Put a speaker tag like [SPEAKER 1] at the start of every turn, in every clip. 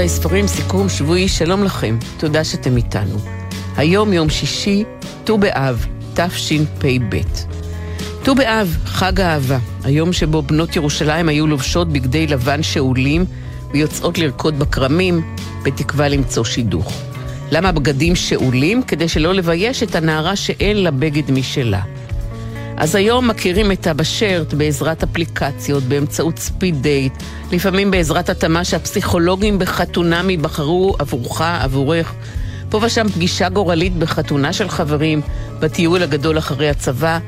[SPEAKER 1] רבותיי, ספרים, סיכום שבועי, שלום לכם, תודה שאתם איתנו. היום יום שישי, ט"ו באב, תשפ"ב. ט"ו באב, חג האהבה, היום שבו בנות ירושלים היו לובשות בגדי לבן שאולים ויוצאות לרקוד בכרמים, בתקווה למצוא שידוך. למה בגדים שאולים? כדי שלא לבייש את הנערה שאין לה בגד משלה. אז היום מכירים את הבשרט בעזרת אפליקציות, באמצעות ספיד דייט, לפעמים בעזרת התאמה שהפסיכולוגים בחתונמי בחרו עבורך, עבורך. פה ושם פגישה גורלית בחתונה של חברים, בטיול הגדול אחרי הצבא.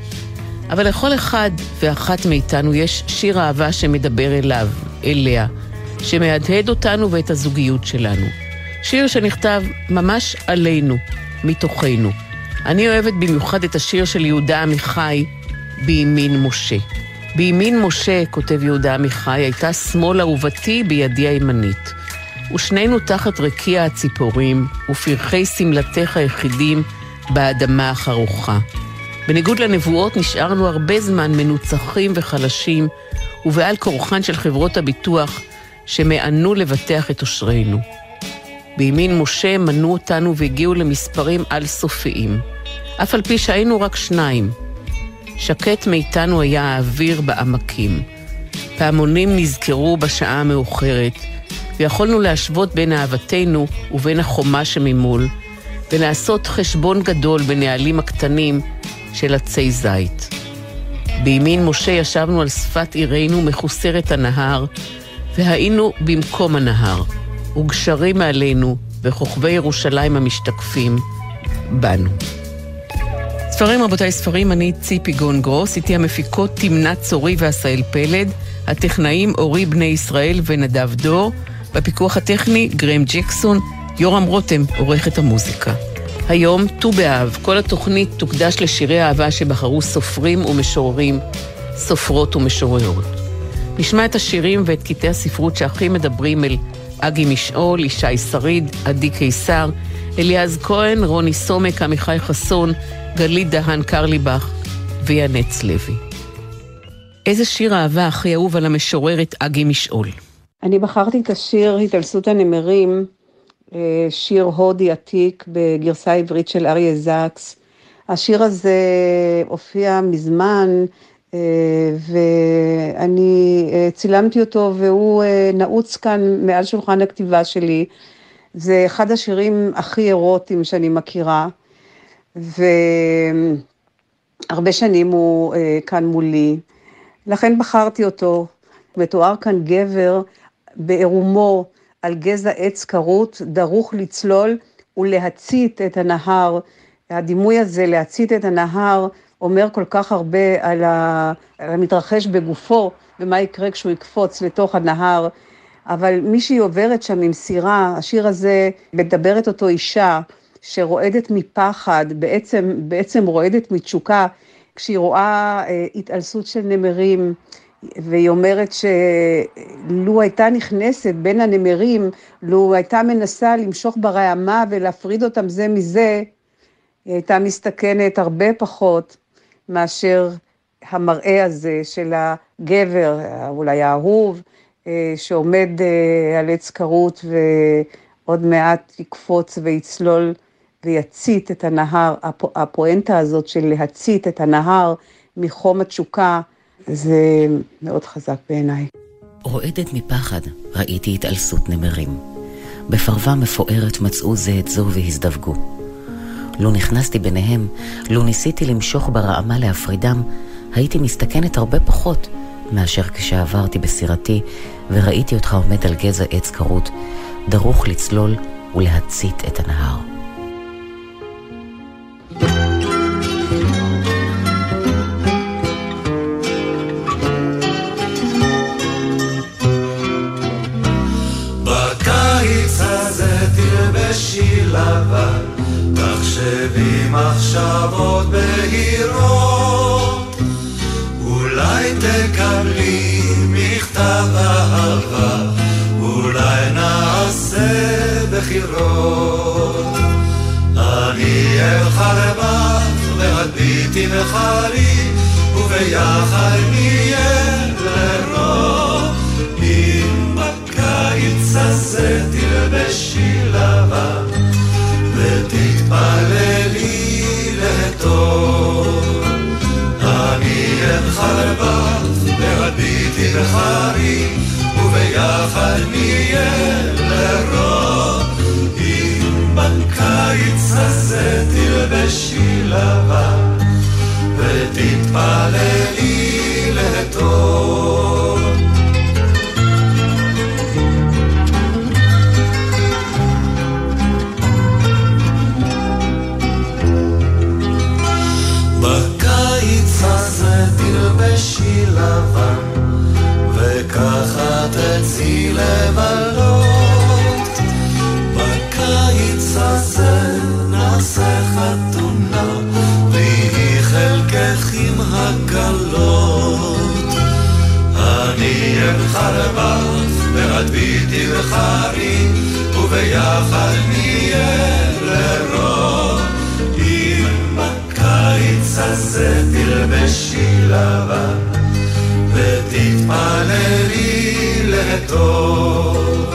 [SPEAKER 1] אבל לכל אחד ואחת מאיתנו יש שיר אהבה שמדבר אליו, אליה, שמהדהד אותנו ואת הזוגיות שלנו. שיר שנכתב ממש עלינו, מתוכנו. אני אוהבת במיוחד את השיר של יהודה עמיחי, בימין משה. בימין משה, כותב יהודה עמיחי, הייתה שמאל אהובתי בידי הימנית. ושנינו תחת רקיע הציפורים, ופרחי שמלתך היחידים באדמה החרוכה. בניגוד לנבואות, נשארנו הרבה זמן מנוצחים וחלשים, ובעל כורחן של חברות הביטוח, שמענו לבטח את אושרינו. בימין משה מנו אותנו והגיעו למספרים על-סופיים. אף על פי שהיינו רק שניים, שקט מאיתנו היה האוויר בעמקים. פעמונים נזכרו בשעה המאוחרת, ויכולנו להשוות בין אהבתנו ובין החומה שממול, ולעשות חשבון גדול בנהלים הקטנים של עצי זית. בימין משה ישבנו על שפת עירנו מחוסרת הנהר, והיינו במקום הנהר, וגשרים מעלינו, וכוכבי ירושלים המשתקפים, בנו. ספרים רבותיי ספרים, אני ציפי גון גרוס, איתי המפיקות תמנת צורי ועשהאל פלד, הטכנאים אורי בני ישראל ונדב דור, בפיקוח הטכני גרם ג'קסון, יורם רותם עורך את המוזיקה. היום, ט"ו באב, כל התוכנית תוקדש לשירי אהבה שבחרו סופרים ומשוררים, סופרות ומשוררות. נשמע את השירים ואת קטעי הספרות שהכי מדברים אל אגי משעול, ישי שריד, עדי קיסר, אליעז כהן, רוני סומק, עמיחי חסון, גלית דהן קרליבך וינץ לוי. איזה שיר אהבה הכי אהוב על המשוררת אגי משעול?
[SPEAKER 2] אני בחרתי את השיר התעלסות הנמרים, אה, שיר הודי עתיק בגרסה עברית של אריה זקס. השיר הזה הופיע מזמן, אה, ואני אה, צילמתי אותו והוא נעוץ כאן מעל שולחן הכתיבה שלי. זה אחד השירים הכי אירוטיים שאני מכירה. והרבה שנים הוא אה, כאן מולי, לכן בחרתי אותו. מתואר כאן גבר בעירומו על גזע עץ כרות, דרוך לצלול ולהצית את הנהר. הדימוי הזה, להצית את הנהר, אומר כל כך הרבה על, המתרחש בגופו, ומה יקרה כשהוא יקפוץ לתוך הנהר. אבל מישהי עוברת שם עם סירה, השיר הזה מדברת אותו אישה, שרועדת מפחד, בעצם, בעצם רועדת מתשוקה, כשהיא רואה אה, התעלסות של נמרים, והיא אומרת שלו הייתה נכנסת בין הנמרים, לו הייתה מנסה למשוך ברעמה ולהפריד אותם זה מזה, היא הייתה מסתכנת הרבה פחות מאשר המראה הזה של הגבר, אולי האהוב, אה, שעומד אה, על עץ כרות ועוד מעט יקפוץ ויצלול ויצית את הנהר, הפואנטה הזאת של להצית את הנהר מחום התשוקה, זה מאוד חזק בעיניי.
[SPEAKER 3] רועדת מפחד, ראיתי התעלסות נמרים. בפרווה מפוארת מצאו זה את זו והזדווגו. לו נכנסתי ביניהם, לו ניסיתי למשוך ברעמה להפרידם, הייתי מסתכנת הרבה פחות מאשר כשעברתי בסירתי וראיתי אותך עומד על גזע עץ כרות, דרוך לצלול ולהצית את הנהר.
[SPEAKER 4] בקיץ הזה
[SPEAKER 5] בלי מחשבות בהירות, אולי תקבלי מכתב אהבה, אולי נעשה בחירות. אני אלך לבד והביטי בחרי, וביחד נהיה לרוב. אם בקיץ הזה תלבשי לבן, לבד והביטי בחרי, וביחד נהיה לרוב. בקיץ הזה תלבשי לבן ותתפללי לטוב. תצאי לבלות בקיץ הזה נעשה חתונה, ויהי חלקך עם הקלות. אני לבד, ואת ביתי וחרי, וביחד נהיה לרוב. אם בקיץ הזה תלבשי לבן, ותתפללי לטוב.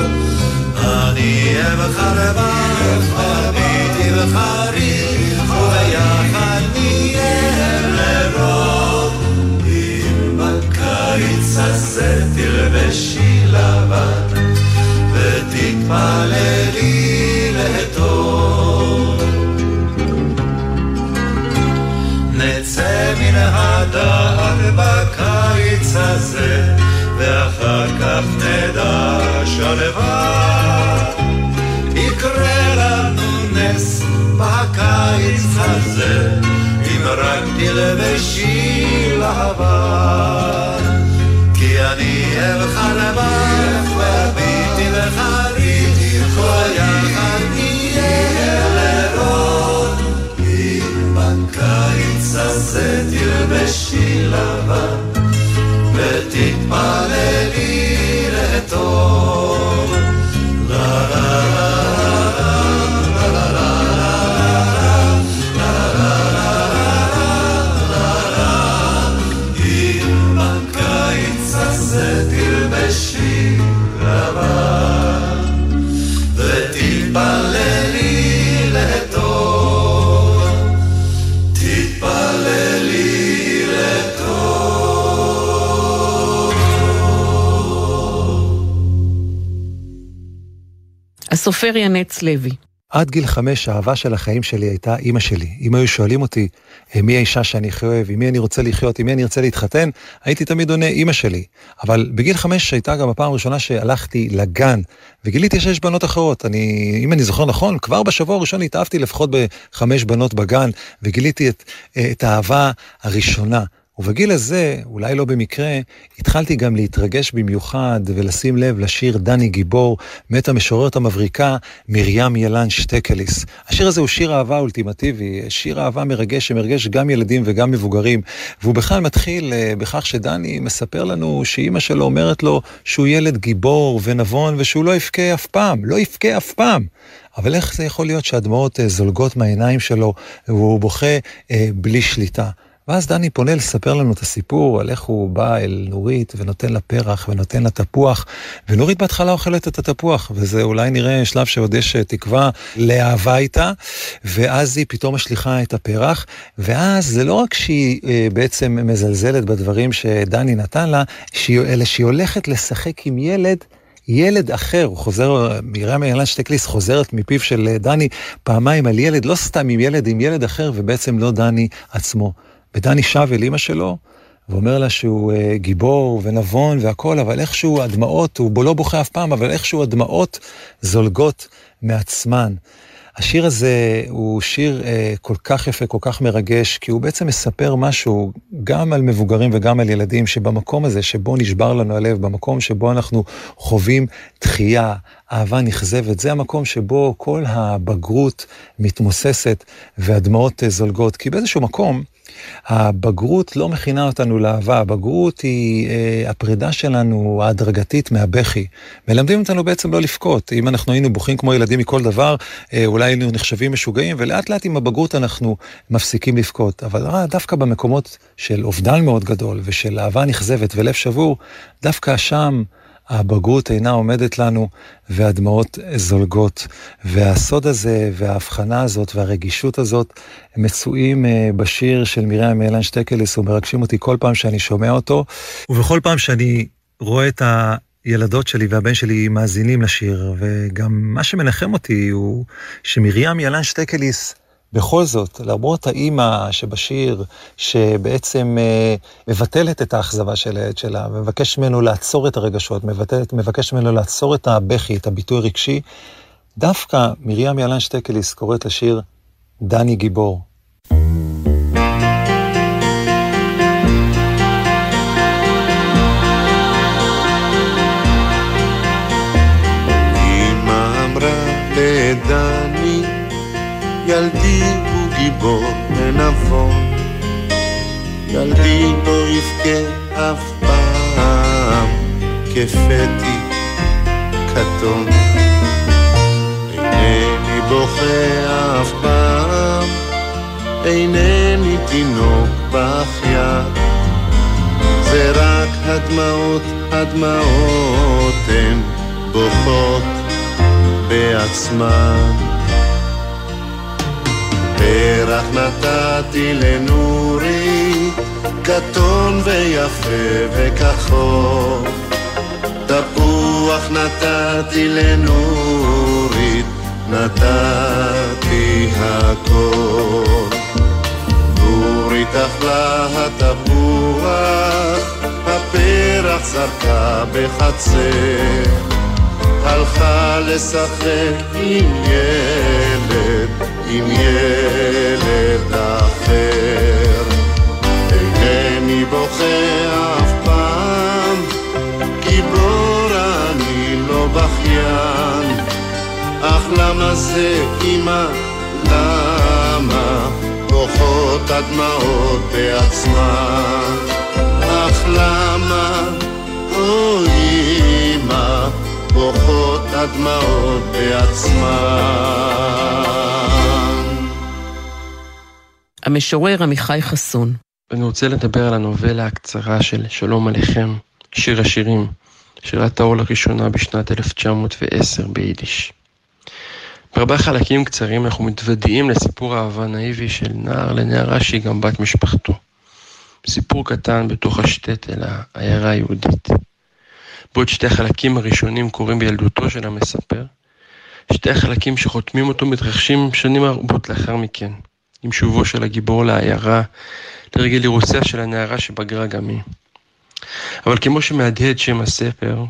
[SPEAKER 5] אני אבך לבך, וביתי וחריך, וביחד נהיה לרוב. אם בקיץ הזה תלבשי לבן, ותתפללי ותתפללי
[SPEAKER 1] הסופר ינץ לוי.
[SPEAKER 6] עד גיל חמש האהבה של החיים שלי הייתה אימא שלי. אם היו שואלים אותי "אה, מי האישה שאני הכי אוהב, עם מי אני רוצה לחיות, עם מי אני ארצה להתחתן, הייתי תמיד עונה אימא שלי. אבל בגיל חמש הייתה גם הפעם הראשונה שהלכתי לגן, וגיליתי שיש בנות אחרות. אני, אם אני זוכר נכון, כבר בשבוע הראשון התאהבתי לפחות בחמש בנות בגן, וגיליתי את, אה, את האהבה הראשונה. ובגיל הזה, אולי לא במקרה, התחלתי גם להתרגש במיוחד ולשים לב לשיר דני גיבור, מאת המשוררת המבריקה מרים ילן שטקליס. השיר הזה הוא שיר אהבה אולטימטיבי, שיר אהבה מרגש שמרגש גם ילדים וגם מבוגרים, והוא בכלל מתחיל אה, בכך שדני מספר לנו שאימא שלו אומרת לו שהוא ילד גיבור ונבון ושהוא לא יבכה אף פעם, לא יבכה אף פעם. אבל איך זה יכול להיות שהדמעות אה, זולגות מהעיניים שלו והוא בוכה אה, בלי שליטה? ואז דני פונה לספר לנו את הסיפור על איך הוא בא אל נורית ונותן לה פרח ונותן לה תפוח, ונורית בהתחלה אוכלת את התפוח, וזה אולי נראה שלב שעוד יש תקווה לאהבה איתה, ואז היא פתאום משליכה את הפרח, ואז זה לא רק שהיא אה, בעצם מזלזלת בדברים שדני נתן לה, שהיא, אלא שהיא הולכת לשחק עם ילד ילד אחר, הוא חוזר, מרים ילן שטקליס חוזרת מפיו של דני פעמיים על ילד, לא סתם עם ילד, עם ילד אחר, ובעצם לא דני עצמו. ודני שב אל אימא שלו, ואומר לה שהוא uh, גיבור ונבון והכל, אבל איכשהו הדמעות, הוא לא בוכה אף פעם, אבל איכשהו הדמעות זולגות מעצמן. השיר הזה הוא שיר אה, כל כך יפה, כל כך מרגש, כי הוא בעצם מספר משהו גם על מבוגרים וגם על ילדים, שבמקום הזה שבו נשבר לנו הלב, במקום שבו אנחנו חווים דחייה, אהבה נכזבת, זה המקום שבו כל הבגרות מתמוססת והדמעות אה, זולגות, כי באיזשהו מקום, הבגרות לא מכינה אותנו לאהבה, הבגרות היא אה, הפרידה שלנו ההדרגתית מהבכי. מלמדים אותנו בעצם לא לבכות. אם אנחנו היינו בוכים כמו ילדים מכל דבר, אה, אולי היינו נחשבים משוגעים, ולאט לאט עם הבגרות אנחנו מפסיקים לבכות. אבל אה, דווקא במקומות של אובדן מאוד גדול ושל אהבה נכזבת ולב שבור, דווקא שם הבגרות אינה עומדת לנו והדמעות זולגות. והסוד הזה וההבחנה הזאת והרגישות הזאת מצויים אה, בשיר של מרים אילן שטקליס ומרגשים אותי כל פעם שאני שומע אותו. ובכל פעם שאני רואה את הילדות שלי והבן שלי מאזינים לשיר, וגם מה שמנחם אותי הוא שמרים ילן שטקליס בכל זאת, למרות האימא שבשיר, שבעצם אה, מבטלת את האכזבה של הילד שלה, ומבקש ממנו לעצור את הרגשות, מבטלת, מבקש ממנו לעצור את הבכי, את הביטוי הרגשי, דווקא מרים ילן שטקליס קוראת לשיר דני גיבור.
[SPEAKER 7] ילדי הוא גיבור ונבון, ילדי לא יבכה אף פעם כפתי קטון. אינני בוכה אף פעם, אינני תינוק באחיין. זה רק הדמעות, הדמעות הן בוכות בעצמן. פרח נתתי לנורי, קטון ויפה וכחול. תפוח נתתי לנורית, נתתי הכל. נורית אכלה התפוח, הפרח זרקה בחצר. הלכה לשחק עם ילד עם ילד אחר. אינני בוכה אף פעם, גיבור אני לא בכיין. אך למה זה אמא? למה בוכות הדמעות בעצמן? אך למה, אוי אמא, בוכות הדמעות בעצמן?
[SPEAKER 1] המשורר עמיחי חסון.
[SPEAKER 8] אני רוצה לדבר על הנובלה הקצרה של שלום עליכם, שיר השירים, שירת האור לראשונה בשנת 1910 ביידיש. בהרבה חלקים קצרים אנחנו מתוודעים לסיפור אהבה נאיבי של נער לנערה שהיא גם בת משפחתו. סיפור קטן בתוך השטטל, העיירה היהודית. בעוד שתי החלקים הראשונים קורים בילדותו של המספר, שתי החלקים שחותמים אותו מתרחשים שנים רבות לאחר מכן. עם שובו של הגיבור לעיירה, לרגל אירוסיה של הנערה שבגרה גם היא. אבל כמו שמהדהד שם הספר,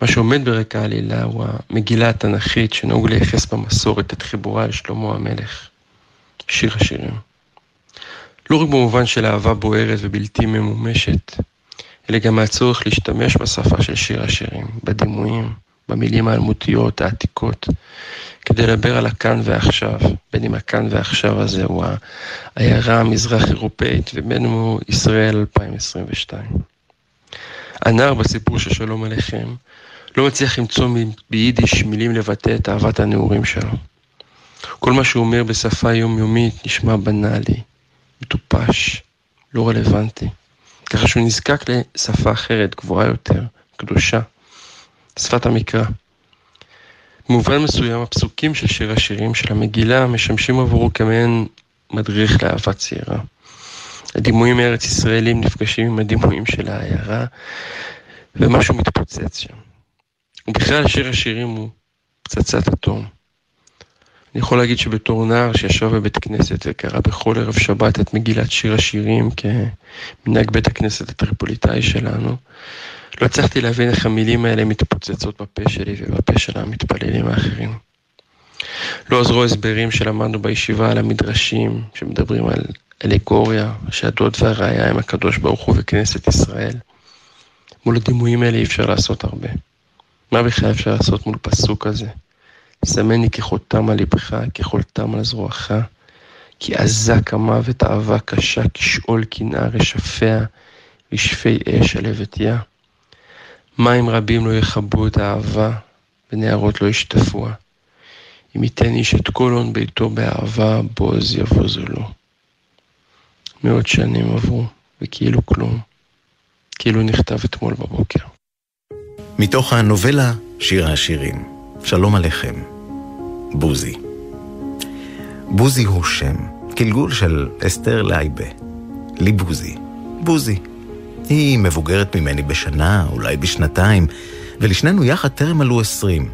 [SPEAKER 8] מה שעומד ברקע העלילה הוא המגילה התנ"כית שנהוג לייחס במסורת את חיבורה לשלמה המלך, שיר השירים. לא רק במובן של אהבה בוערת ובלתי ממומשת, אלא גם מהצורך להשתמש בשפה של שיר השירים, בדימויים, במילים האלמותיות, העתיקות, כדי לדבר על הכאן ועכשיו, בין אם הכאן ועכשיו הזה הוא העיירה המזרח אירופאית ובין אם הוא ישראל 2022. הנער בסיפור של שלום עליכם לא מצליח למצוא ביידיש מילים לבטא את אהבת הנעורים שלו. כל מה שהוא אומר בשפה יומיומית נשמע בנאלי, מטופש, לא רלוונטי. ככה שהוא נזקק לשפה אחרת, גבוהה יותר, קדושה, שפת המקרא. במובן מסוים הפסוקים של שיר השירים של המגילה משמשים עבורו כמעין מדריך לאהבה צעירה. הדימויים הארץ ישראלים נפגשים עם הדימויים של העיירה ומשהו מתפוצץ שם. ובכלל שיר השירים הוא פצצת אטום. אני יכול להגיד שבתור נער שישב בבית כנסת וקרא בכל ערב שבת את מגילת שיר השירים כמנהג בית הכנסת הטריפוליטאי שלנו, לא הצלחתי להבין איך המילים האלה מתפוצצות בפה שלי ובפה של המתפללים האחרים. לא עזרו הסברים שלמדנו בישיבה על המדרשים, שמדברים על אלגוריה, שהדוד והראיה הם הקדוש ברוך הוא וכנסת ישראל. מול הדימויים האלה אי אפשר לעשות הרבה. מה בכלל אפשר לעשות מול פסוק כזה? סמני כחותם על לבך, כחולתם על זרועך, כי עזק המוות אהבה קשה, כשאול קנאה רשפיה, ושפי אש על עבדיה. מים רבים לא יכבו את האהבה, ונערות לא ישטפוה. אם ייתן איש את כל הון ביתו באהבה, בוז יבוזו לו. מאות שנים עברו, וכאילו כלום, כאילו נכתב אתמול בבוקר.
[SPEAKER 9] מתוך הנובלה שיר השירים, שלום עליכם, בוזי. בוזי הוא שם, גלגול של אסתר לייבה, לי בוזי, בוזי. היא מבוגרת ממני בשנה, אולי בשנתיים, ולשנינו יחד טרם עלו עשרים.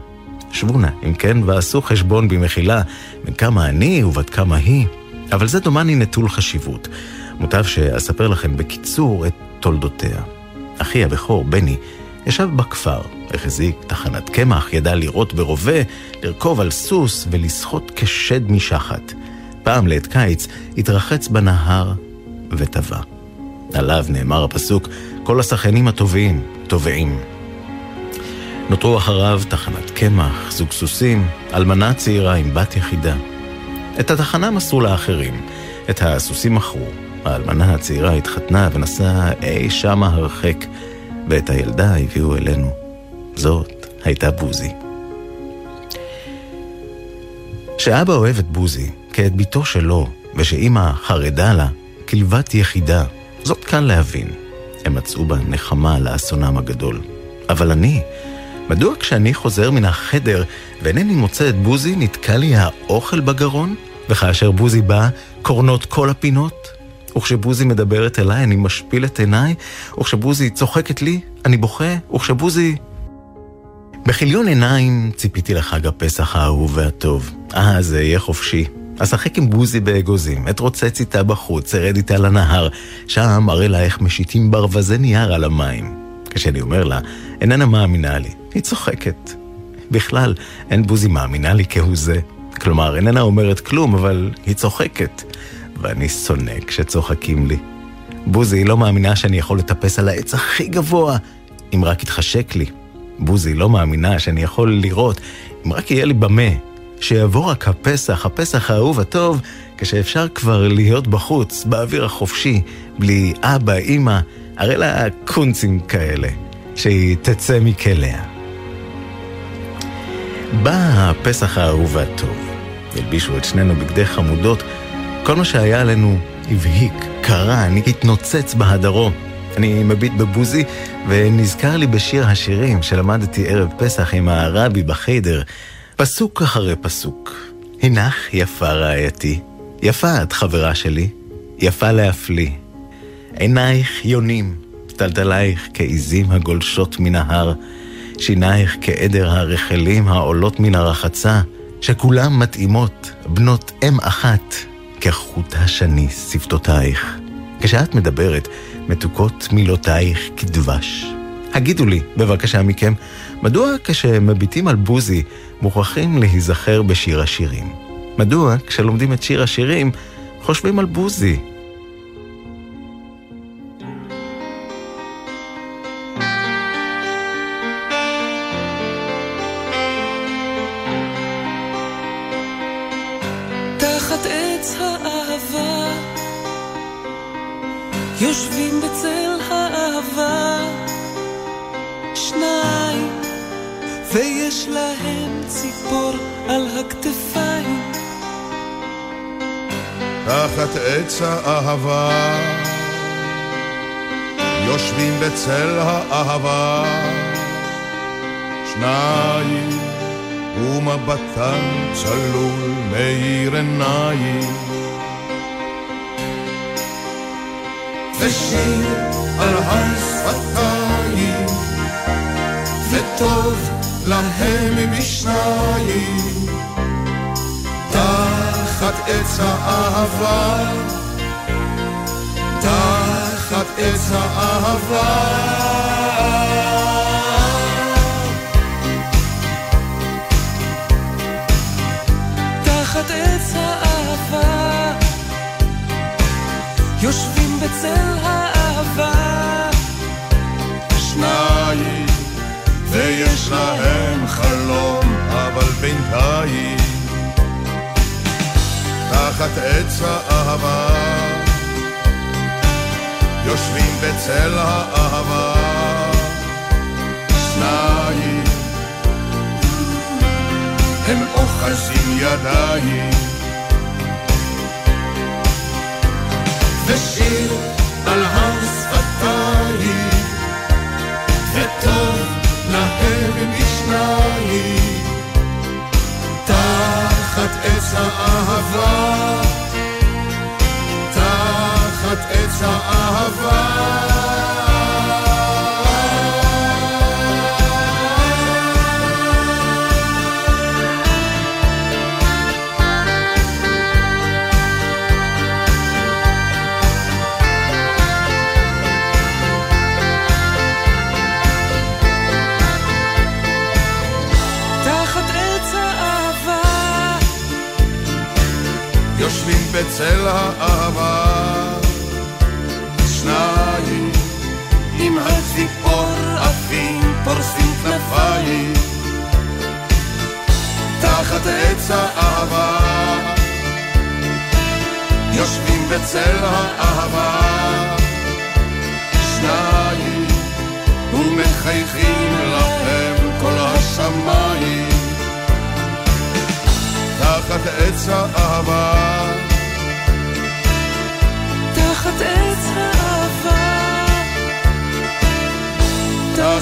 [SPEAKER 9] שבו נא, אם כן, ועשו חשבון במחילה, בין כמה אני ובת כמה היא. אבל זה דומני נטול חשיבות. מוטב שאספר לכם בקיצור את תולדותיה. אחי הבכור, בני, ישב בכפר, החזיק תחנת קמח, ידע לירות ברובה, לרכוב על סוס ולשחות כשד משחת. פעם לעת קיץ התרחץ בנהר וטבע. עליו נאמר הפסוק, כל השחיינים הטובים, טובעים. נותרו אחריו תחנת קמח, זוג סוסים, אלמנה צעירה עם בת יחידה. את התחנה מסרו לאחרים, את הסוסים מכרו, האלמנה הצעירה התחתנה ונסעה אי שמה הרחק, ואת הילדה הביאו אלינו. זאת הייתה בוזי. שאבא אוהב את בוזי כאת בתו שלו, ושאימא חרדה לה כלבת יחידה, זאת קל להבין. הם מצאו בה נחמה לאסונם הגדול. אבל אני, מדוע כשאני חוזר מן החדר ואינני מוצא את בוזי, נתקע לי האוכל בגרון? וכאשר בוזי בא, קורנות כל הפינות? וכשבוזי מדברת אליי, אני משפיל את עיניי? וכשבוזי צוחקת לי, אני בוכה? וכשבוזי... בכיליון עיניים ציפיתי לחג הפסח האהוב והטוב. אה, זה יהיה חופשי. אשחק עם בוזי באגוזים, אתרוצץ איתה בחוץ, ארד איתה לנהר, שם אראה לה איך משיתים ברווזי נייר על המים. כשאני אומר לה, איננה מאמינה לי, היא צוחקת. בכלל, אין בוזי מאמינה לי כהוא זה. כלומר, איננה אומרת כלום, אבל היא צוחקת. ואני שונא כשצוחקים לי. בוזי היא לא מאמינה שאני יכול לטפס על העץ הכי גבוה, אם רק יתחשק לי. בוזי לא מאמינה שאני יכול לראות, אם רק יהיה לי במה. שיבוא רק הפסח, הפסח האהוב הטוב, כשאפשר כבר להיות בחוץ, באוויר החופשי, בלי אבא, אימא, הרי לה קונצים כאלה, שהיא תצא מכליה. בא הפסח האהוב והטוב. הלבישו את שנינו בגדי חמודות, כל מה שהיה עלינו הבהיק, אני התנוצץ בהדרו. אני מביט בבוזי, ונזכר לי בשיר השירים שלמדתי ערב פסח עם הרבי בחיידר, פסוק אחרי פסוק. הנך יפה רעייתי, יפה את חברה שלי, יפה להפליא. עינייך יונים, טלטלייך כעיזים הגולשות מן ההר, שינייך כעדר הרחלים העולות מן הרחצה, שכולם מתאימות, בנות אם אחת, כחוט השני שפתותייך. כשאת מדברת, מתוקות מילותייך כדבש. הגידו לי, בבקשה מכם, מדוע כשמביטים על בוזי, מוכרחים להיזכר בשיר השירים? מדוע כשלומדים את שיר השירים, חושבים על בוזי?
[SPEAKER 10] בצל האהבה שניים,
[SPEAKER 4] ומבטן צלול מאיר עיניים. ושיר על הר שפתיים, וטוב להם משניים, תחת עץ האהבה, תחת עץ האהבה. תחת עץ האהבה יושבים בצל האהבה שניים ויש להם חלום אבל בינתיים תחת עץ האהבה יושבים בצל האהבה. שניים. הם אוחזים ידיים. ושיר על הר שפתיים. וטוב להם משניים. תחת עץ האהבה תחת עץ האהבה. יושבים בצל האהבה פורסים כנפיים תחת עץ האהבה. יושבים בצל האהבה. שניים ומחייכים לכם כל השמיים. תחת עץ האהבה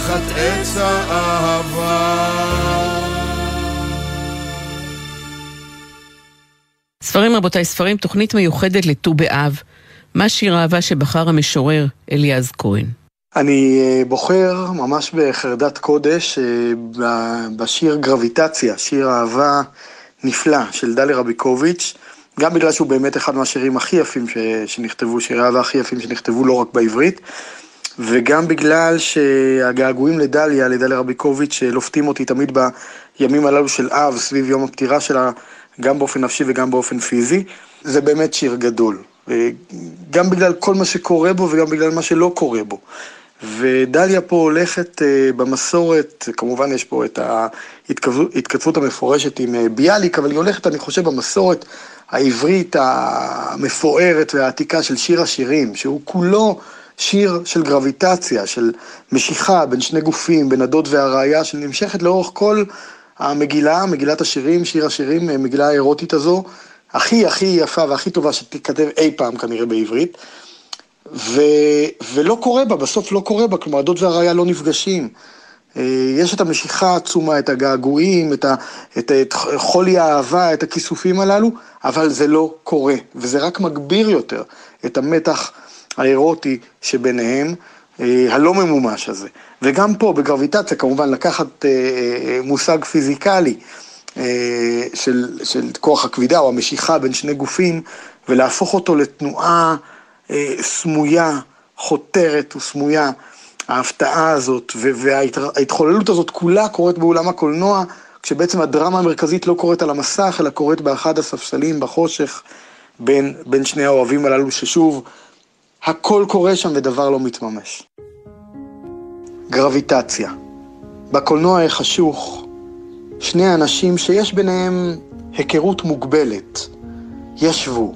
[SPEAKER 10] תחת עץ האהבה
[SPEAKER 1] ספרים רבותיי, ספרים, תוכנית מיוחדת לט"ו באב. מה שיר האהבה שבחר המשורר אליעז כהן?
[SPEAKER 11] אני אה, בוחר ממש בחרדת קודש אה, ב- בשיר גרביטציה, שיר אהבה נפלא של דלי רביקוביץ', גם בגלל שהוא באמת אחד מהשירים הכי יפים ש- שנכתבו, שירי האהבה הכי יפים שנכתבו לא רק בעברית, וגם בגלל שהגעגועים לדליה, לדליה רביקוביץ', לופתים אותי תמיד בימים הללו של אב, סביב יום הפטירה שלה, גם באופן נפשי וגם באופן פיזי. זה באמת שיר גדול. אה, גם בגלל כל מה שקורה בו וגם בגלל מה שלא קורה בו. ודליה פה הולכת אה, במסורת, כמובן יש פה את ההתכתבות המפורשת עם אה, ביאליק, אבל היא הולכת, אני חושב, במסורת העברית המפוארת והעתיקה של שיר השירים, שהוא כולו שיר של גרביטציה, של משיכה בין שני גופים, בין הדוד והראיה, שנמשכת לאורך כל המגילה, מגילת השירים, שיר השירים, אה, מגילה האירוטית הזו, הכי הכי יפה והכי טובה שתיכתב אי פעם כנראה בעברית. ו, ולא קורה בה, בסוף לא קורה בה, כלומר הדוד והראיה לא נפגשים. אה, יש את המשיכה העצומה, את הגעגועים, את, ה, את, את חולי האהבה, את הכיסופים הללו, אבל זה לא קורה, וזה רק מגביר יותר את המתח האירוטי שביניהם, אה, הלא ממומש הזה. וגם פה, בגרביטציה, כמובן, לקחת אה, מושג פיזיקלי של, של כוח הכבידה או המשיכה בין שני גופים, ולהפוך אותו לתנועה סמויה, חותרת וסמויה. ההפתעה הזאת וההתחוללות הזאת כולה קורית באולם הקולנוע, כשבעצם הדרמה המרכזית לא קורית על המסך, אלא קורית באחד הספסלים בחושך בין, בין שני האוהבים הללו, ששוב, הכל קורה שם ודבר לא מתממש. גרביטציה. בקולנוע החשוך, שני אנשים שיש ביניהם היכרות מוגבלת, ישבו,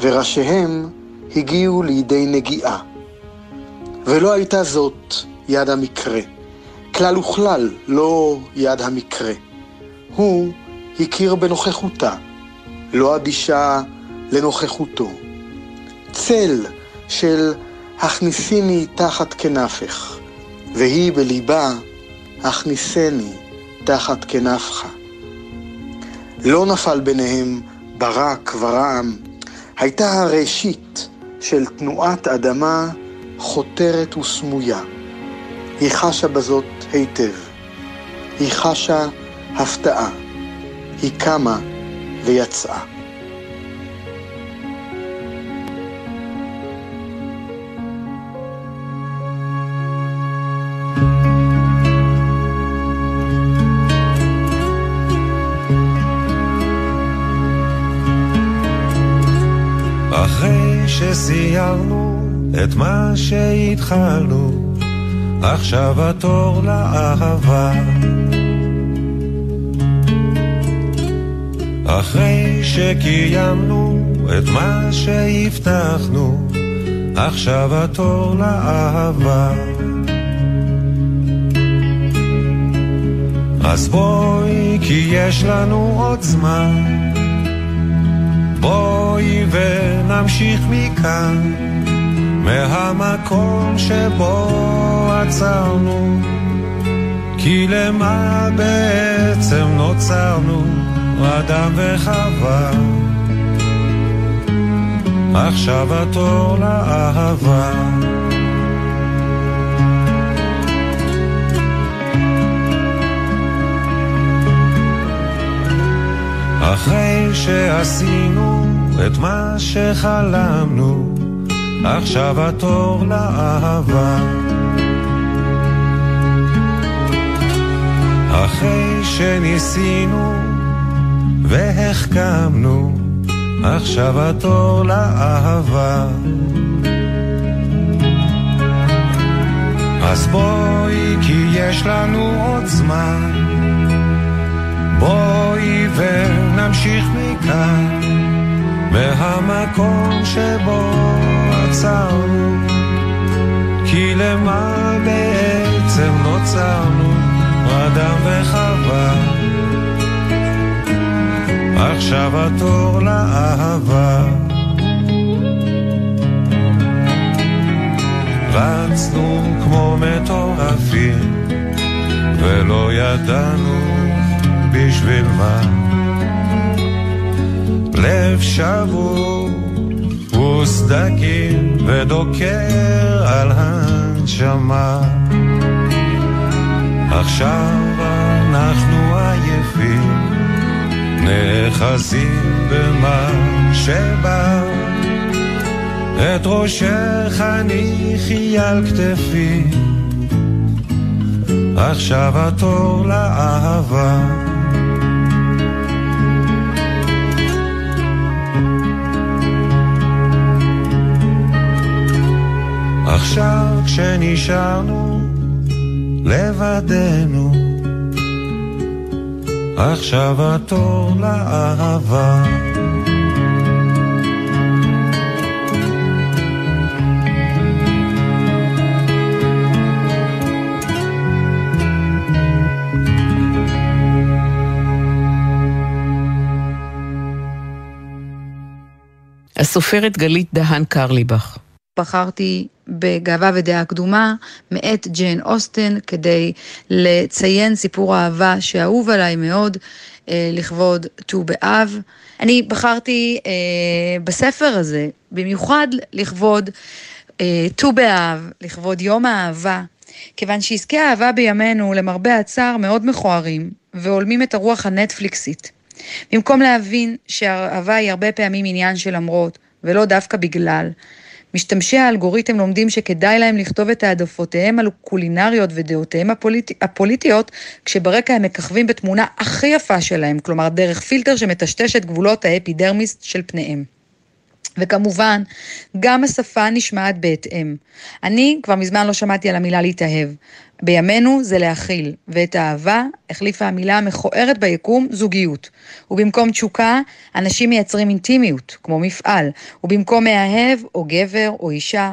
[SPEAKER 11] וראשיהם הגיעו לידי נגיעה. ולא הייתה זאת יד המקרה. כלל וכלל לא יד המקרה. הוא הכיר בנוכחותה, לא אדישה לנוכחותו. צל של הכניסיני תחת כנפך, והיא בליבה הכניסני תחת כנפך. לא נפל ביניהם ברק ורעם, הייתה הראשית של תנועת אדמה חותרת וסמויה. היא חשה בזאת היטב. היא חשה הפתעה. היא קמה ויצאה.
[SPEAKER 12] אחרי שסיימנו את מה שהתחלנו,
[SPEAKER 5] עכשיו התור לאהבה. אחרי שקיימנו את מה שהבטחנו, עכשיו התור לאהבה. אז בואי, כי יש לנו עוד זמן. בואי ונמשיך מכאן, מהמקום שבו עצרנו. כי למה בעצם נוצרנו, אדם וחווה? עכשיו התור לאהבה. אחרי שעשינו את מה שחלמנו, עכשיו התור לאהבה. אחרי שניסינו והחכמנו, עכשיו התור לאהבה. אז בואי, כי יש לנו עוד זמן. בואי ונמשיך מכאן, מהמקום שבו עצרנו. כי למה בעצם נוצרנו, אדם וחווה? עכשיו התור לאהבה. רצנו כמו מטורפים, ולא ידענו בשביל מה. לב שבור וסדקים ודוקר על הנשמה. עכשיו אנחנו עייפים נאחזים במה שבא. את ראשך הניחי על כתפי. עכשיו התור לאהבה עכשיו כשנשארנו לבדנו עכשיו התור לאהבה.
[SPEAKER 1] הסופרת גלית דהן קרליבך.
[SPEAKER 12] בחרתי בגאווה ודעה קדומה מאת ג'יין אוסטן כדי לציין סיפור אהבה שאהוב עליי מאוד אה, לכבוד ט"ו באב. אני בחרתי אה, בספר הזה במיוחד לכבוד אה, ט"ו באב, לכבוד יום האהבה, כיוון שעסקי האהבה בימינו למרבה הצער מאוד מכוערים והולמים את הרוח הנטפליקסית. במקום להבין שהאהבה היא הרבה פעמים עניין של למרות ולא דווקא בגלל, משתמשי האלגוריתם לומדים שכדאי להם לכתוב את העדפותיהם הקולינריות ודעותיהם הפוליט... הפוליטיות, כשברקע הם מככבים בתמונה הכי יפה שלהם, כלומר דרך פילטר שמטשטש את גבולות האפידרמיס של פניהם. וכמובן, גם השפה נשמעת בהתאם. אני כבר מזמן לא שמעתי על המילה להתאהב. בימינו זה להכיל, ואת האהבה החליפה המילה המכוערת ביקום זוגיות. ובמקום תשוקה, אנשים מייצרים אינטימיות, כמו מפעל, ובמקום מאהב, או גבר, או אישה,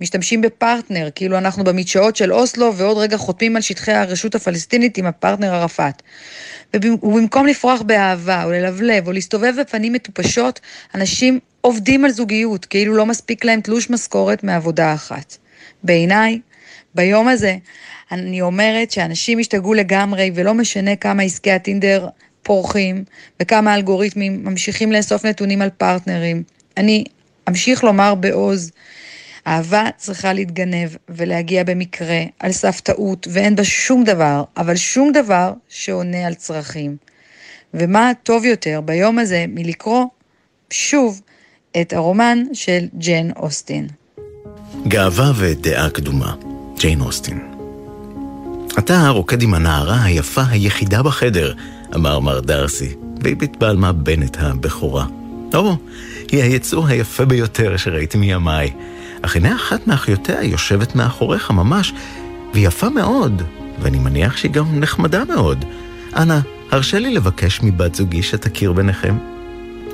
[SPEAKER 12] משתמשים בפרטנר, כאילו אנחנו במדשאות של אוסלו, ועוד רגע חותמים על שטחי הרשות הפלסטינית עם הפרטנר ערפאת. ובמקום לפרוח באהבה, או ללבלב, או להסתובב בפנים מטופשות, אנשים עובדים על זוגיות, כאילו לא מספיק להם תלוש משכורת מעבודה אחת. בעיניי, ביום הזה, אני אומרת שאנשים השתגעו לגמרי, ולא משנה כמה עסקי הטינדר פורחים, וכמה אלגוריתמים ממשיכים לאסוף נתונים על פרטנרים. אני אמשיך לומר בעוז, אהבה צריכה להתגנב ולהגיע במקרה, על סף טעות, ואין בה שום דבר, אבל שום דבר שעונה על צרכים. ומה טוב יותר ביום הזה מלקרוא שוב את הרומן של ג'ן אוסטין.
[SPEAKER 9] גאווה ודעה קדומה, ג'יין אוסטין. אתה רוקד עם הנערה היפה היחידה בחדר, אמר מר דרסי, והביט בעלמה בנט הבכורה. או, היא היצור היפה ביותר שראיתי מימיי. אך הנה אחת מאחיותיה יושבת מאחוריך ממש, ויפה מאוד, ואני מניח שהיא גם נחמדה מאוד. אנא, הרשה לי לבקש מבת זוגי שתכיר ביניכם.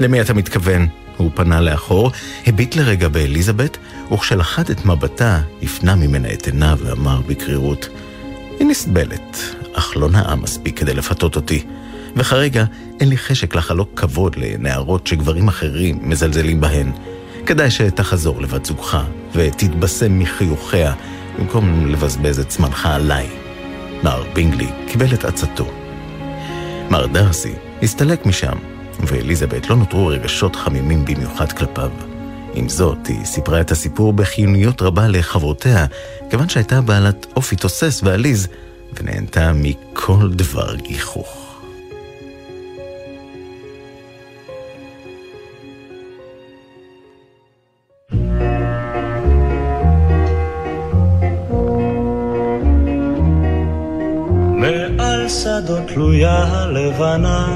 [SPEAKER 9] למי אתה מתכוון? הוא פנה לאחור, הביט לרגע באליזבת, וכשלחד את מבטה, הפנה ממנה את עיניו ואמר בקרירות, היא נסבלת, אך לא נאה מספיק כדי לפתות אותי. וכרגע אין לי חשק לחלוק כבוד לנערות שגברים אחרים מזלזלים בהן. כדאי שתחזור לבת זוגך, ותתבשם מחיוכיה, במקום לבזבז את זמנך עליי. מר בינגלי קיבל את עצתו. מר דרסי הסתלק משם, ואליזבת לא נותרו רגשות חמימים במיוחד כלפיו. עם זאת, היא סיפרה את הסיפור בחיוניות רבה לחברותיה, כיוון שהייתה בעלת אופי תוסס ועליז, ונהנתה מכל דבר גיחוך.
[SPEAKER 13] שדות תלויה הלבנה,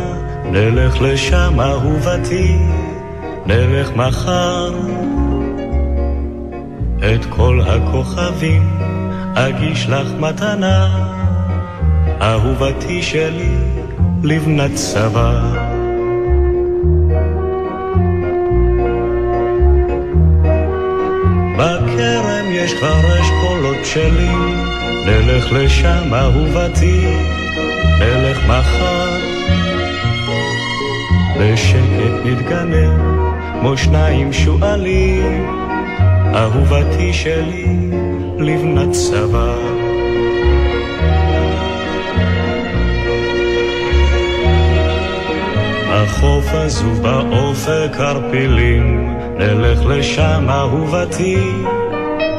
[SPEAKER 13] נלך לשם אהובתי, נלך מחר. את כל הכוכבים אגיש לך מתנה, אהובתי שלי, לבנת צבא. בכרם יש כבר אשכולות בשלים, נלך לשם אהובתי, נלך מחר. בשקט נתגנב, כמו שניים שועלים, אהובתי שלי, לבנת צבא. החוף הזו באופק ערפילים, נלך לשם אהובתי,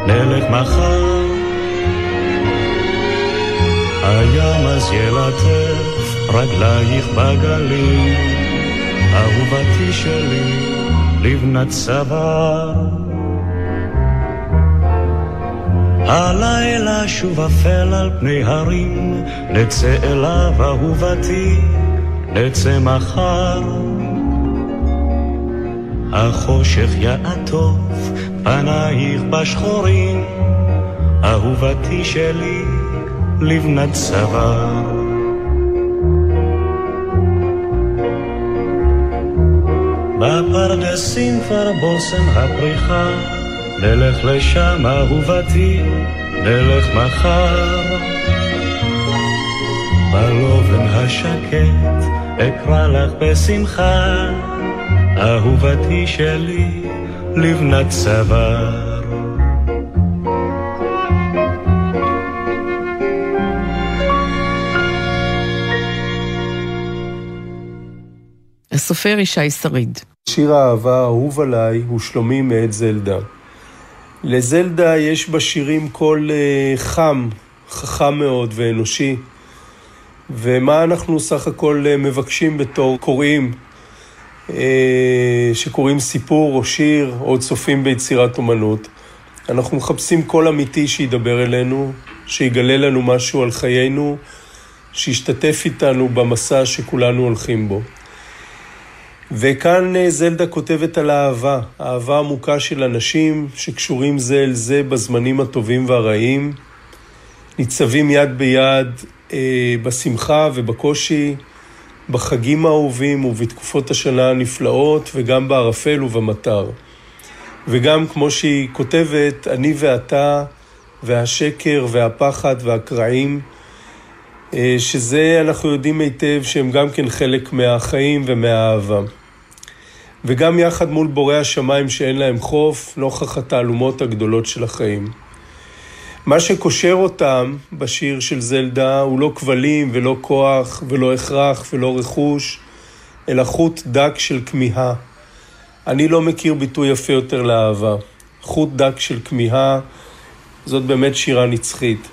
[SPEAKER 13] נלך מחר. הים אז ילטף רגלייך בגלים, אהובתי שלי, לבנת צבא. הלילה שוב אפל על פני הרים, נצא אליו אהובתי, נצא מחר. החושך יעטוף פנייך בשחורים, אהובתי שלי, לבנת צבא. בפרדסים כבר בושם הפריחה, נלך לשם אהובתי, נלך מחר. בלובן השקט אקרא לך בשמחה, אהובתי שלי, לבנת צוואר.
[SPEAKER 1] הסופר ישי שריד.
[SPEAKER 14] שיר האהבה האהוב עליי הוא שלומי מאת זלדה. לזלדה יש בשירים קול uh, חם, חכם מאוד ואנושי. ומה אנחנו סך הכל uh, מבקשים בתור קוראים, uh, שקוראים סיפור או שיר או צופים ביצירת אומנות? אנחנו מחפשים קול אמיתי שידבר אלינו, שיגלה לנו משהו על חיינו, שישתתף איתנו במסע שכולנו הולכים בו. וכאן זלדה כותבת על האהבה, אהבה עמוקה של אנשים שקשורים זה אל זה בזמנים הטובים והרעים, ניצבים יד ביד אה, בשמחה ובקושי, בחגים האהובים ובתקופות השנה הנפלאות וגם בערפל ובמטר. וגם כמו שהיא כותבת, אני ואתה והשקר והפחד והקרעים, אה, שזה אנחנו יודעים היטב שהם גם כן חלק מהחיים ומהאהבה. וגם יחד מול בורי השמיים שאין להם חוף, נוכח התעלומות הגדולות של החיים. מה שקושר אותם בשיר של זלדה הוא לא כבלים ולא כוח ולא הכרח ולא רכוש, אלא חוט דק של כמיהה. אני לא מכיר ביטוי יפה יותר לאהבה. חוט דק של כמיהה, זאת באמת שירה נצחית.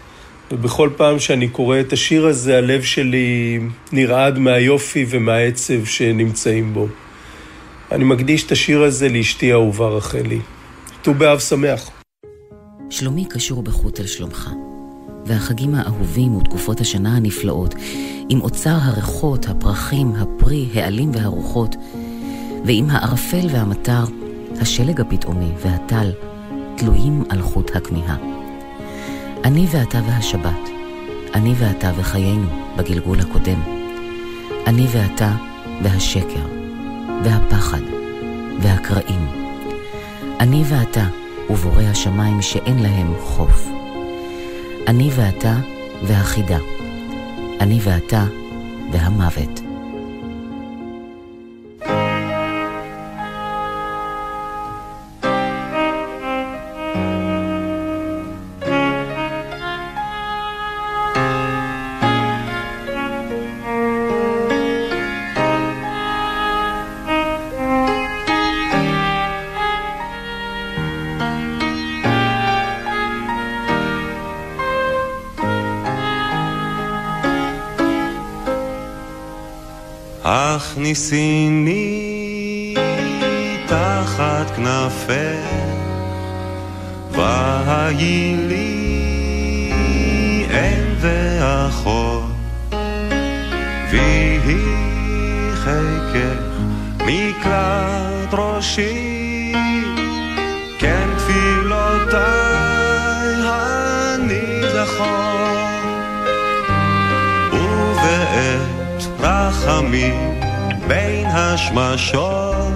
[SPEAKER 14] ובכל פעם שאני קורא את השיר הזה, הלב שלי נרעד מהיופי ומהעצב שנמצאים בו. אני מקדיש את השיר הזה לאשתי האהובה רחלי. ט"ו באב שמח.
[SPEAKER 3] שלומי קשור בחוט על שלומך, והחגים האהובים ותקופות השנה הנפלאות, עם אוצר הריחות, הפרחים, הפרי, העלים והרוחות, ועם הערפל והמטר, השלג הפתאומי והטל, תלויים על חוט הכמיהה. אני ואתה והשבת, אני ואתה וחיינו בגלגול הקודם, אני ואתה והשקר, והפחד, והקרעים. אני ואתה ובורא השמיים שאין להם חוף. אני ואתה והחידה. אני ואתה והמוות.
[SPEAKER 5] הכניסיני תחת כנפך, והי לי אם ואחות, ויהי חיקך מקלט ראשי, כן תפילותיי הנידחות, ובעת רחמים בין השמשות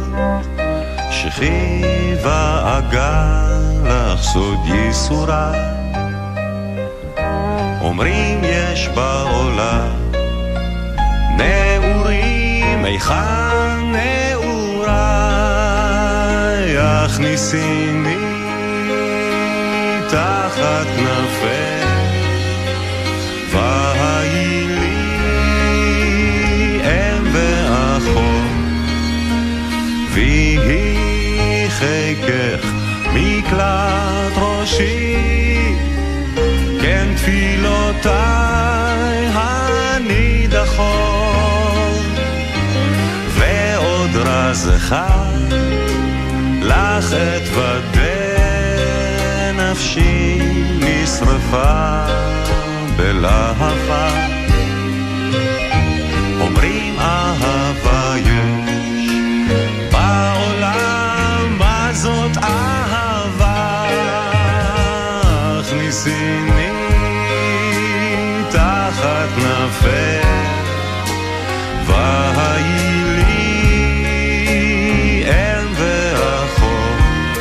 [SPEAKER 5] שכיבה אגן לך סוד ייסורה. אומרים יש בעולם נעורים היכן נעוריי? הכניסיני תחת כנפי חיקך מקלט ראשי, כן תפילותיי הנידחות, ועוד רזך לך אתוודה נפשי נשרפה בלהבה. הכניסיני תחת כנפך והי לי אם ואחות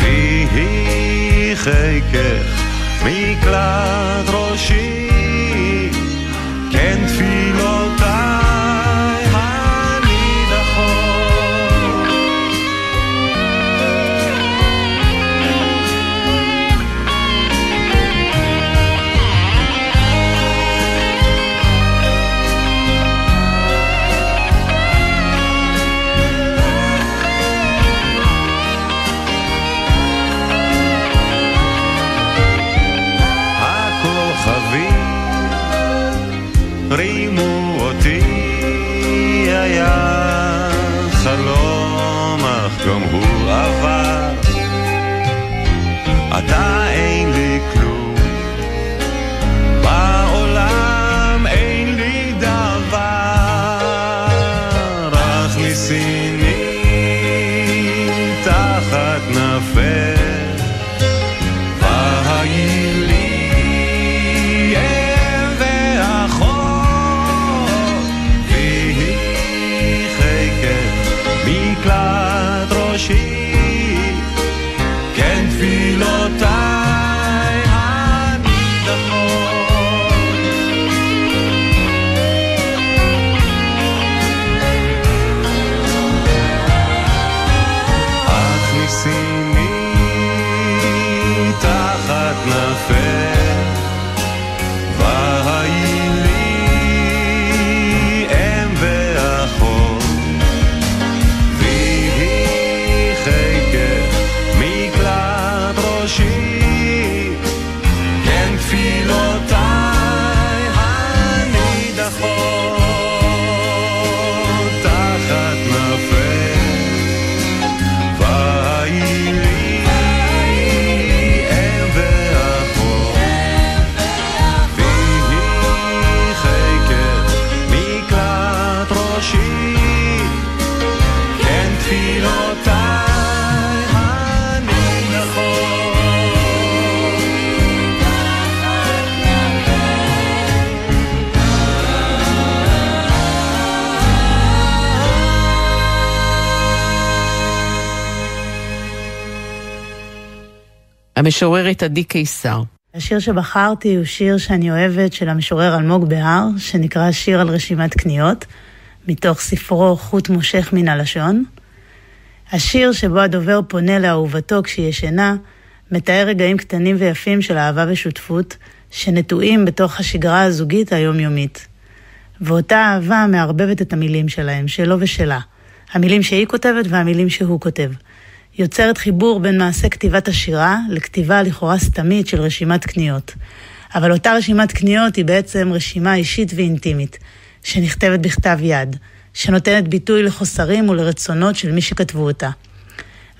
[SPEAKER 5] ויהי חיקך מקלט ראשי
[SPEAKER 1] המשוררת עדי קיסר.
[SPEAKER 15] השיר שבחרתי הוא שיר שאני אוהבת של המשורר אלמוג בהר, שנקרא שיר על רשימת קניות, מתוך ספרו חוט מושך מן הלשון. השיר שבו הדובר פונה לאהובתו כשהיא ישנה, מתאר רגעים קטנים ויפים של אהבה ושותפות, שנטועים בתוך השגרה הזוגית היומיומית. ואותה אהבה מערבבת את המילים שלהם, שלו ושלה. המילים שהיא כותבת והמילים שהוא כותב. יוצרת חיבור בין מעשה כתיבת השירה לכתיבה לכאורה סתמית של רשימת קניות. אבל אותה רשימת קניות היא בעצם רשימה אישית ואינטימית, שנכתבת בכתב יד, שנותנת ביטוי לחוסרים ולרצונות של מי שכתבו אותה.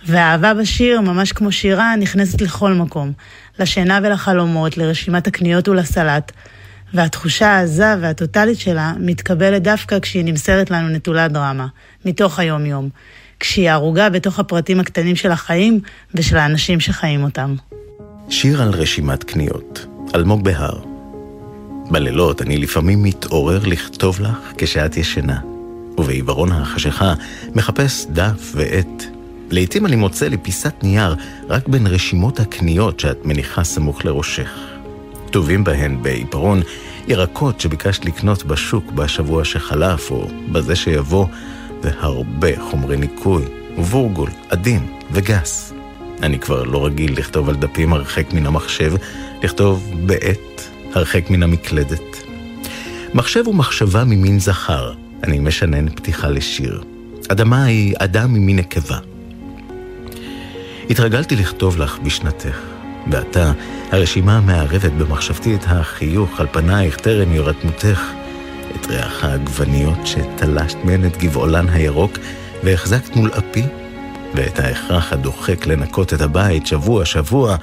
[SPEAKER 15] והאהבה בשיר, ממש כמו שירה, נכנסת לכל מקום, לשינה ולחלומות, לרשימת הקניות ולסלט, והתחושה העזה והטוטלית שלה מתקבלת דווקא כשהיא נמסרת לנו נטולת דרמה, מתוך היום-יום, כשהיא ערוגה בתוך הפרטים הקטנים של החיים ושל האנשים שחיים אותם.
[SPEAKER 9] שיר על רשימת קניות, אלמוג בהר. בלילות אני לפעמים מתעורר לכתוב לך כשאת ישנה, ובעיוורון החשיכה מחפש דף ועט. לעתים אני מוצא לי פיסת נייר רק בין רשימות הקניות שאת מניחה סמוך לראשך. כתובים בהן בעיפרון ירקות שביקשת לקנות בשוק בשבוע שחלף או בזה שיבוא, והרבה חומרי ניקוי, ובורגול, עדין וגס. אני כבר לא רגיל לכתוב על דפים הרחק מן המחשב, לכתוב בעט הרחק מן המקלדת. מחשב ומחשבה ממין זכר, אני משנן פתיחה לשיר. אדמה היא אדם ממין נקבה. התרגלתי לכתוב לך בשנתך, ועתה הרשימה מערבת במחשבתי את החיוך על פנייך טרם הירתמותך, את ריח העגבניות שתלשת מהן את גבעולן הירוק והחזקת מול אפי, ואת ההכרח הדוחק לנקות את הבית שבוע-שבוע,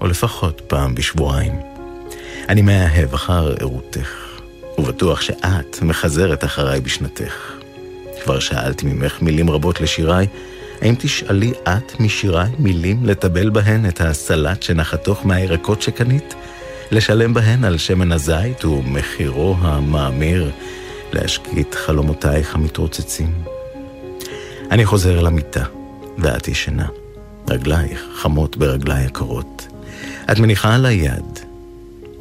[SPEAKER 9] או לפחות פעם בשבועיים. אני מאהב אחר ערותך, ובטוח שאת מחזרת אחריי בשנתך. כבר שאלתי ממך מילים רבות לשיריי, האם תשאלי את משיריי מילים לטבל בהן את הסלט שנחתוך מהירקות שקנית? לשלם בהן על שמן הזית ומחירו המאמיר, להשקיט חלומותייך המתרוצצים? אני חוזר אל המיטה, ואת ישנה. רגלייך חמות ברגליי הקרות. את מניחה על היד.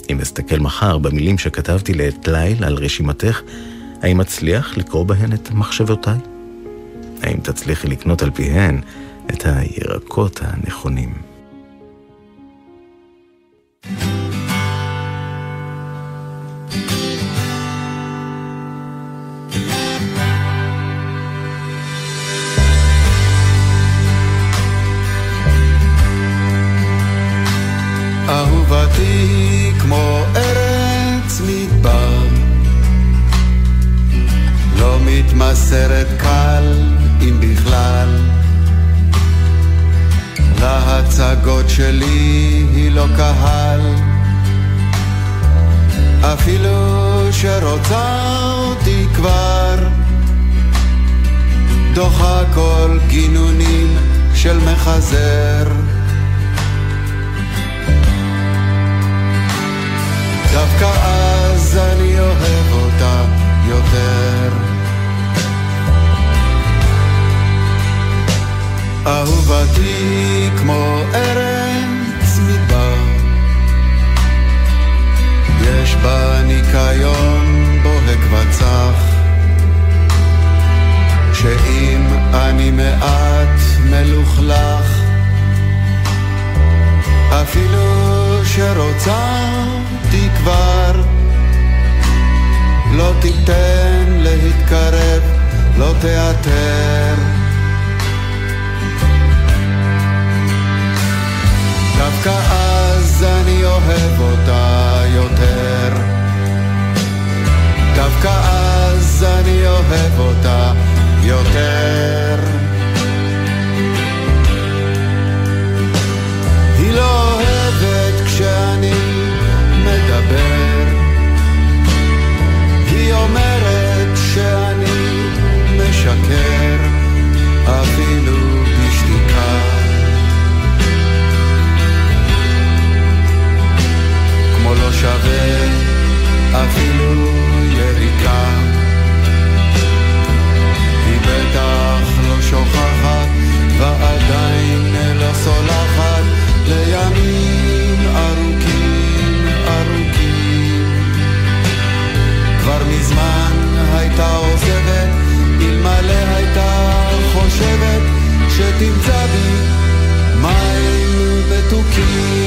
[SPEAKER 9] אם אסתכל מחר במילים שכתבתי לעת ליל על רשימתך, האם אצליח לקרוא בהן את מחשבותיי? האם תצליחי לקנות על פיהן את הירקות הנכונים?
[SPEAKER 16] של שרוצה כבר לא תיתן להתקרב, לא תיעתר. דווקא אז אני אוהב אותה יותר. דווקא אז אני אוהב אותה יותר. שווה אפילו יריקה. היא בטח לא שוכחת ועדיין לא סולחת לימים ארוכים ארוכים. כבר מזמן הייתה עוזבת אלמלא הייתה חושבת שתמצא בי מים מתוקים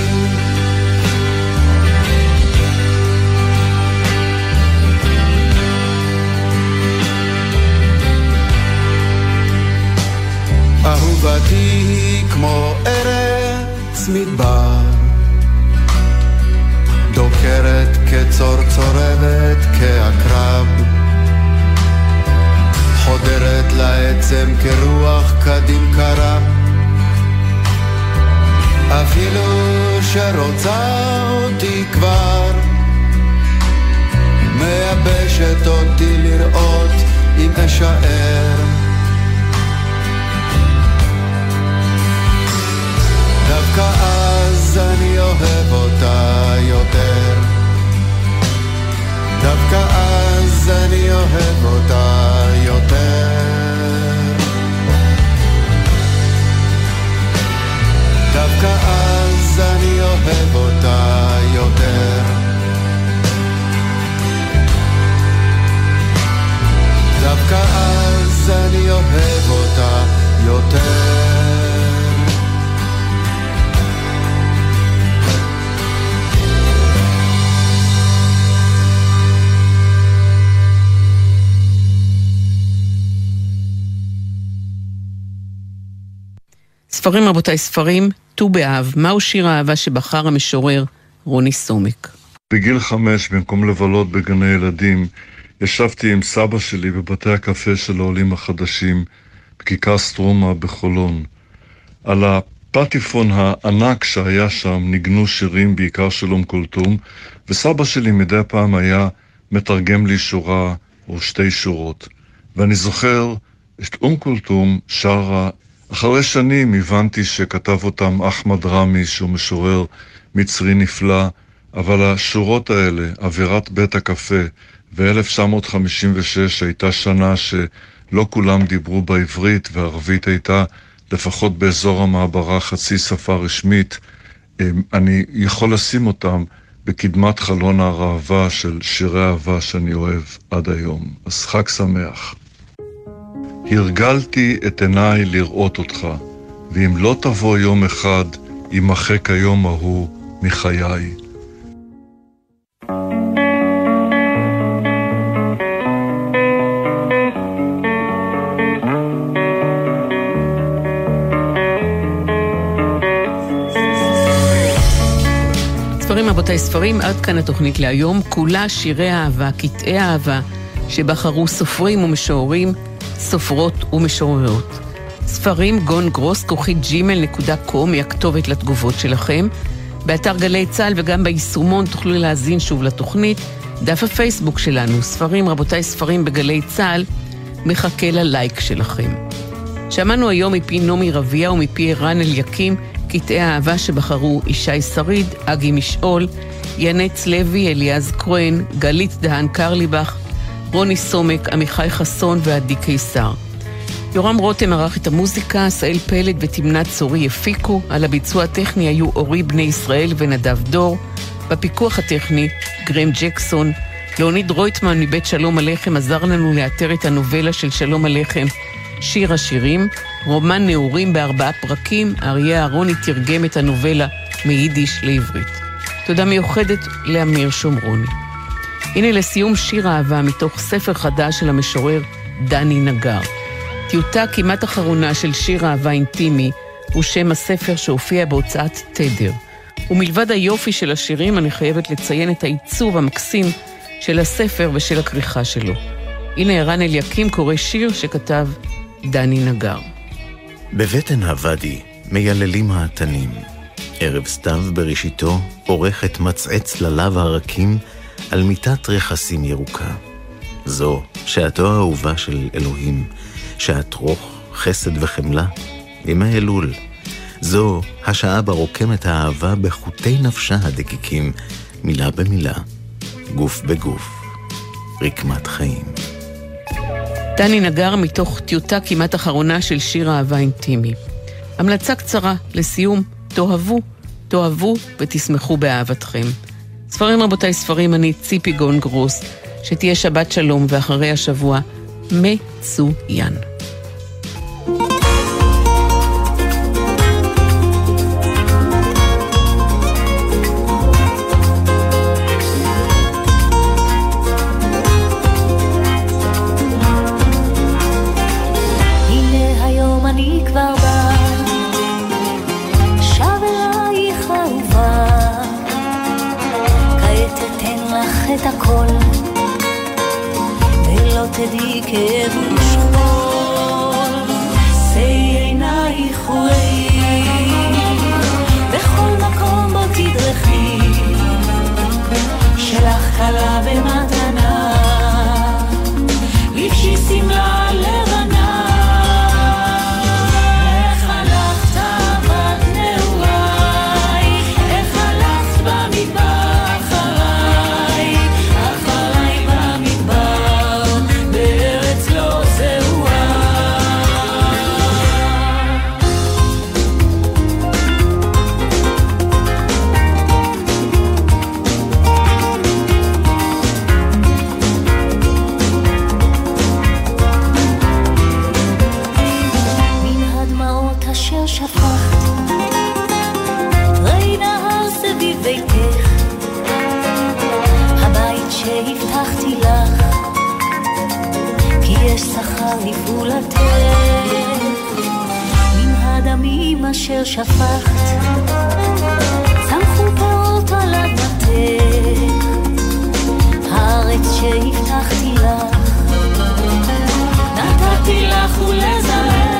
[SPEAKER 16] תשובתי היא כמו ארץ מדבר, דוקרת כצורצורבת כעקרב, חודרת לעצם כרוח קדים קרה, אפילו שרוצה אותי
[SPEAKER 4] כבר, מייבשת אותי לראות אם אשאר. דווקא אז אני אוהב אותה יותר. דווקא אז אני אוהב אותה יותר.
[SPEAKER 1] ספרים רבותיי, ספרים, ט"ו באב, מהו שיר האהבה שבחר המשורר רוני סומק?
[SPEAKER 17] בגיל חמש, במקום לבלות בגני ילדים, ישבתי עם סבא שלי בבתי הקפה של העולים החדשים, בכיכר סטרומה בחולון. על הפטיפון הענק שהיה שם ניגנו שירים בעיקר של אום כולתום, וסבא שלי מדי פעם היה מתרגם לי שורה או שתי שורות. ואני זוכר את אום כולתום שרה אחרי שנים הבנתי שכתב אותם אחמד רמי, שהוא משורר מצרי נפלא, אבל השורות האלה, אווירת בית הקפה, ו-1956 הייתה שנה שלא כולם דיברו בעברית, וערבית הייתה לפחות באזור המעברה חצי שפה רשמית. אמ, אני יכול לשים אותם בקדמת חלון הראווה של שירי אהבה שאני אוהב עד היום. אז חג שמח. הרגלתי את עיניי לראות אותך, ואם לא תבוא יום אחד, יימחק היום ההוא מחיי.
[SPEAKER 1] רבותיי ספרים, עד כאן התוכנית להיום, כולה שירי אהבה, קטעי אהבה, שבחרו סופרים ומשוררים סופרות ומשוררות. ספרים גון גרוס, כוכית קום היא הכתובת לתגובות שלכם. באתר גלי צה"ל וגם ביישומון תוכלו להאזין שוב לתוכנית. דף הפייסבוק שלנו, ספרים, רבותיי, ספרים בגלי צה"ל, מחכה ללייק שלכם. שמענו היום מפי נעמי רביע ומפי ערן אליקים קטעי האהבה שבחרו ישי שריד, אגי משעול, ינץ לוי, אליעז כהן, גלית דהן קרליבך, רוני סומק, עמיחי חסון ועדי קיסר. יורם רותם ערך את המוזיקה, סאל פלד ותמנת צורי הפיקו, על הביצוע הטכני היו אורי בני ישראל ונדב דור, בפיקוח הטכני גרם ג'קסון, ליאוניד רויטמן מבית שלום הלחם עזר לנו לאתר את הנובלה של שלום הלחם, שיר השירים, רומן נעורים בארבעה פרקים, אריה אהרוני תרגם את הנובלה מיידיש לעברית. תודה מיוחדת לאמיר שומרוני. הנה לסיום שיר אהבה מתוך ספר חדש של המשורר דני נגר. טיוטה כמעט אחרונה של שיר אהבה אינטימי הוא שם הספר שהופיע בהוצאת תדר. ומלבד היופי של השירים אני חייבת לציין את העיצוב המקסים של הספר ושל הכריכה שלו. הנה ערן אליקים קורא שיר שכתב דני נגר.
[SPEAKER 9] בבטן הוואדי מייללים האתנים. ערב סתיו בראשיתו עורכת מצעי צלליו הרכים על מיטת רכסים ירוקה. זו שעתו האהובה של אלוהים, שעת רוך, חסד וחמלה, ימי אלול. זו השעה בה רוקמת האהבה בחוטי נפשה הדקיקים, מילה במילה, גוף בגוף, רקמת חיים.
[SPEAKER 1] דני נגר מתוך טיוטה כמעט אחרונה של שיר אהבה אינטימי. המלצה קצרה, לסיום, תאהבו, תאהבו ותשמחו באהבתכם. ספרים רבותיי, ספרים, אני ציפי גון גרוס, שתהיה שבת שלום ואחרי השבוע מצוין.
[SPEAKER 10] לפעולתך, מן הדמים אשר שפכת, צמחו פירות על אדמתך, הארץ שהבטחתי לך, נתתי לך ולזרח.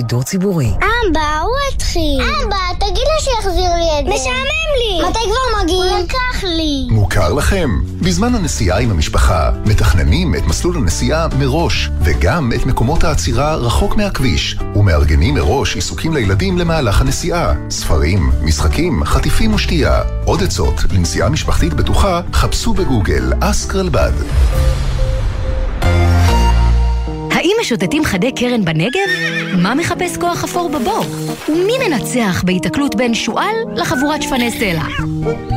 [SPEAKER 18] שידור ציבורי.
[SPEAKER 19] אבא, הוא התחיל. אבא, תגיד לו שיחזיר לי את זה. משעמם לי. מתי כבר מגיעים? הוא לקח לי.
[SPEAKER 20] מוכר לכם? בזמן הנסיעה עם המשפחה, מתכננים את מסלול הנסיעה מראש, וגם את מקומות העצירה רחוק מהכביש, ומארגנים מראש עיסוקים לילדים למהלך הנסיעה. ספרים, משחקים, חטיפים ושתייה. עוד עצות לנסיעה משפחתית בטוחה, חפשו בגוגל אסק רלב"ד.
[SPEAKER 21] משוטטים חדי קרן בנגב? מה מחפש כוח אפור בבור? ומי מנצח בהיתקלות בין שועל לחבורת שפני סלע?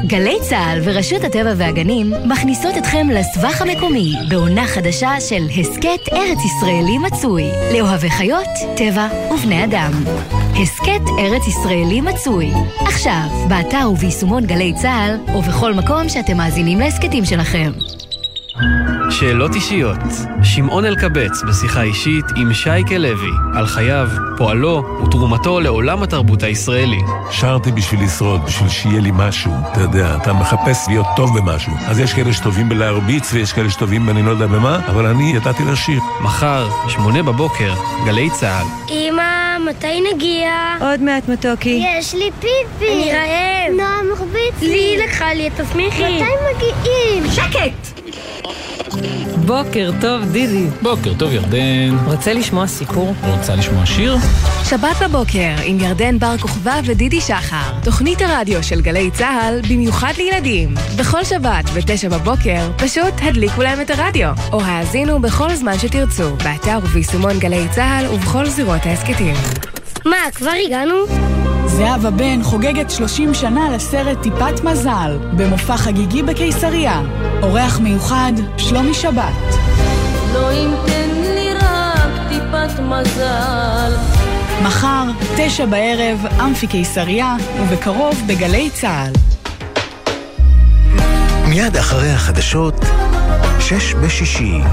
[SPEAKER 21] גלי צה"ל ורשות הטבע והגנים מכניסות אתכם לסבך המקומי בעונה חדשה של הסכת ארץ ישראלי מצוי לאוהבי חיות, טבע ובני אדם. הסכת ארץ ישראלי מצוי עכשיו, באתר וביישומון גלי צה"ל ובכל מקום שאתם מאזינים להסכתים שלכם.
[SPEAKER 22] שאלות אישיות. שמעון אלקבץ בשיחה אישית עם שייקה לוי על חייו, פועלו ותרומתו לעולם התרבות הישראלי.
[SPEAKER 23] שרתי בשביל לשרוד, בשביל שיהיה לי משהו. אתה יודע, אתה מחפש להיות טוב במשהו. אז יש כאלה שטובים בלהרביץ ויש כאלה שטובים בני לא יודע במה, אבל אני ידעתי לשיר.
[SPEAKER 22] מחר, שמונה בבוקר, גלי צה"ל.
[SPEAKER 19] אמא, מתי נגיע?
[SPEAKER 24] עוד מעט מתוקי.
[SPEAKER 19] יש לי פיפי. אני רעב. נועה מחביץ לי. לי לקחה לי את תסמיכי. מתי מגיעים? שקט!
[SPEAKER 25] בוקר טוב, דידי.
[SPEAKER 22] בוקר טוב, ירדן.
[SPEAKER 25] רוצה לשמוע סיפור?
[SPEAKER 22] רוצה לשמוע שיר?
[SPEAKER 21] שבת בבוקר עם ירדן בר כוכבא ודידי שחר. תוכנית הרדיו של גלי צה"ל במיוחד לילדים. בכל שבת ב-9 בבוקר פשוט הדליקו להם את הרדיו. או האזינו בכל זמן שתרצו, באתר וביישומון גלי צה"ל ובכל זירות ההסכתים.
[SPEAKER 19] מה, כבר הגענו?
[SPEAKER 26] זהבה בן חוגגת 30 שנה לסרט טיפת מזל, במופע חגיגי בקיסריה. אורח מיוחד, שלומי שבת.
[SPEAKER 10] לא אם תן לי רק טיפת מזל.
[SPEAKER 26] מחר, תשע בערב, אמפי קיסריה, ובקרוב בגלי צה"ל.
[SPEAKER 9] מיד אחרי החדשות, שש בשישי.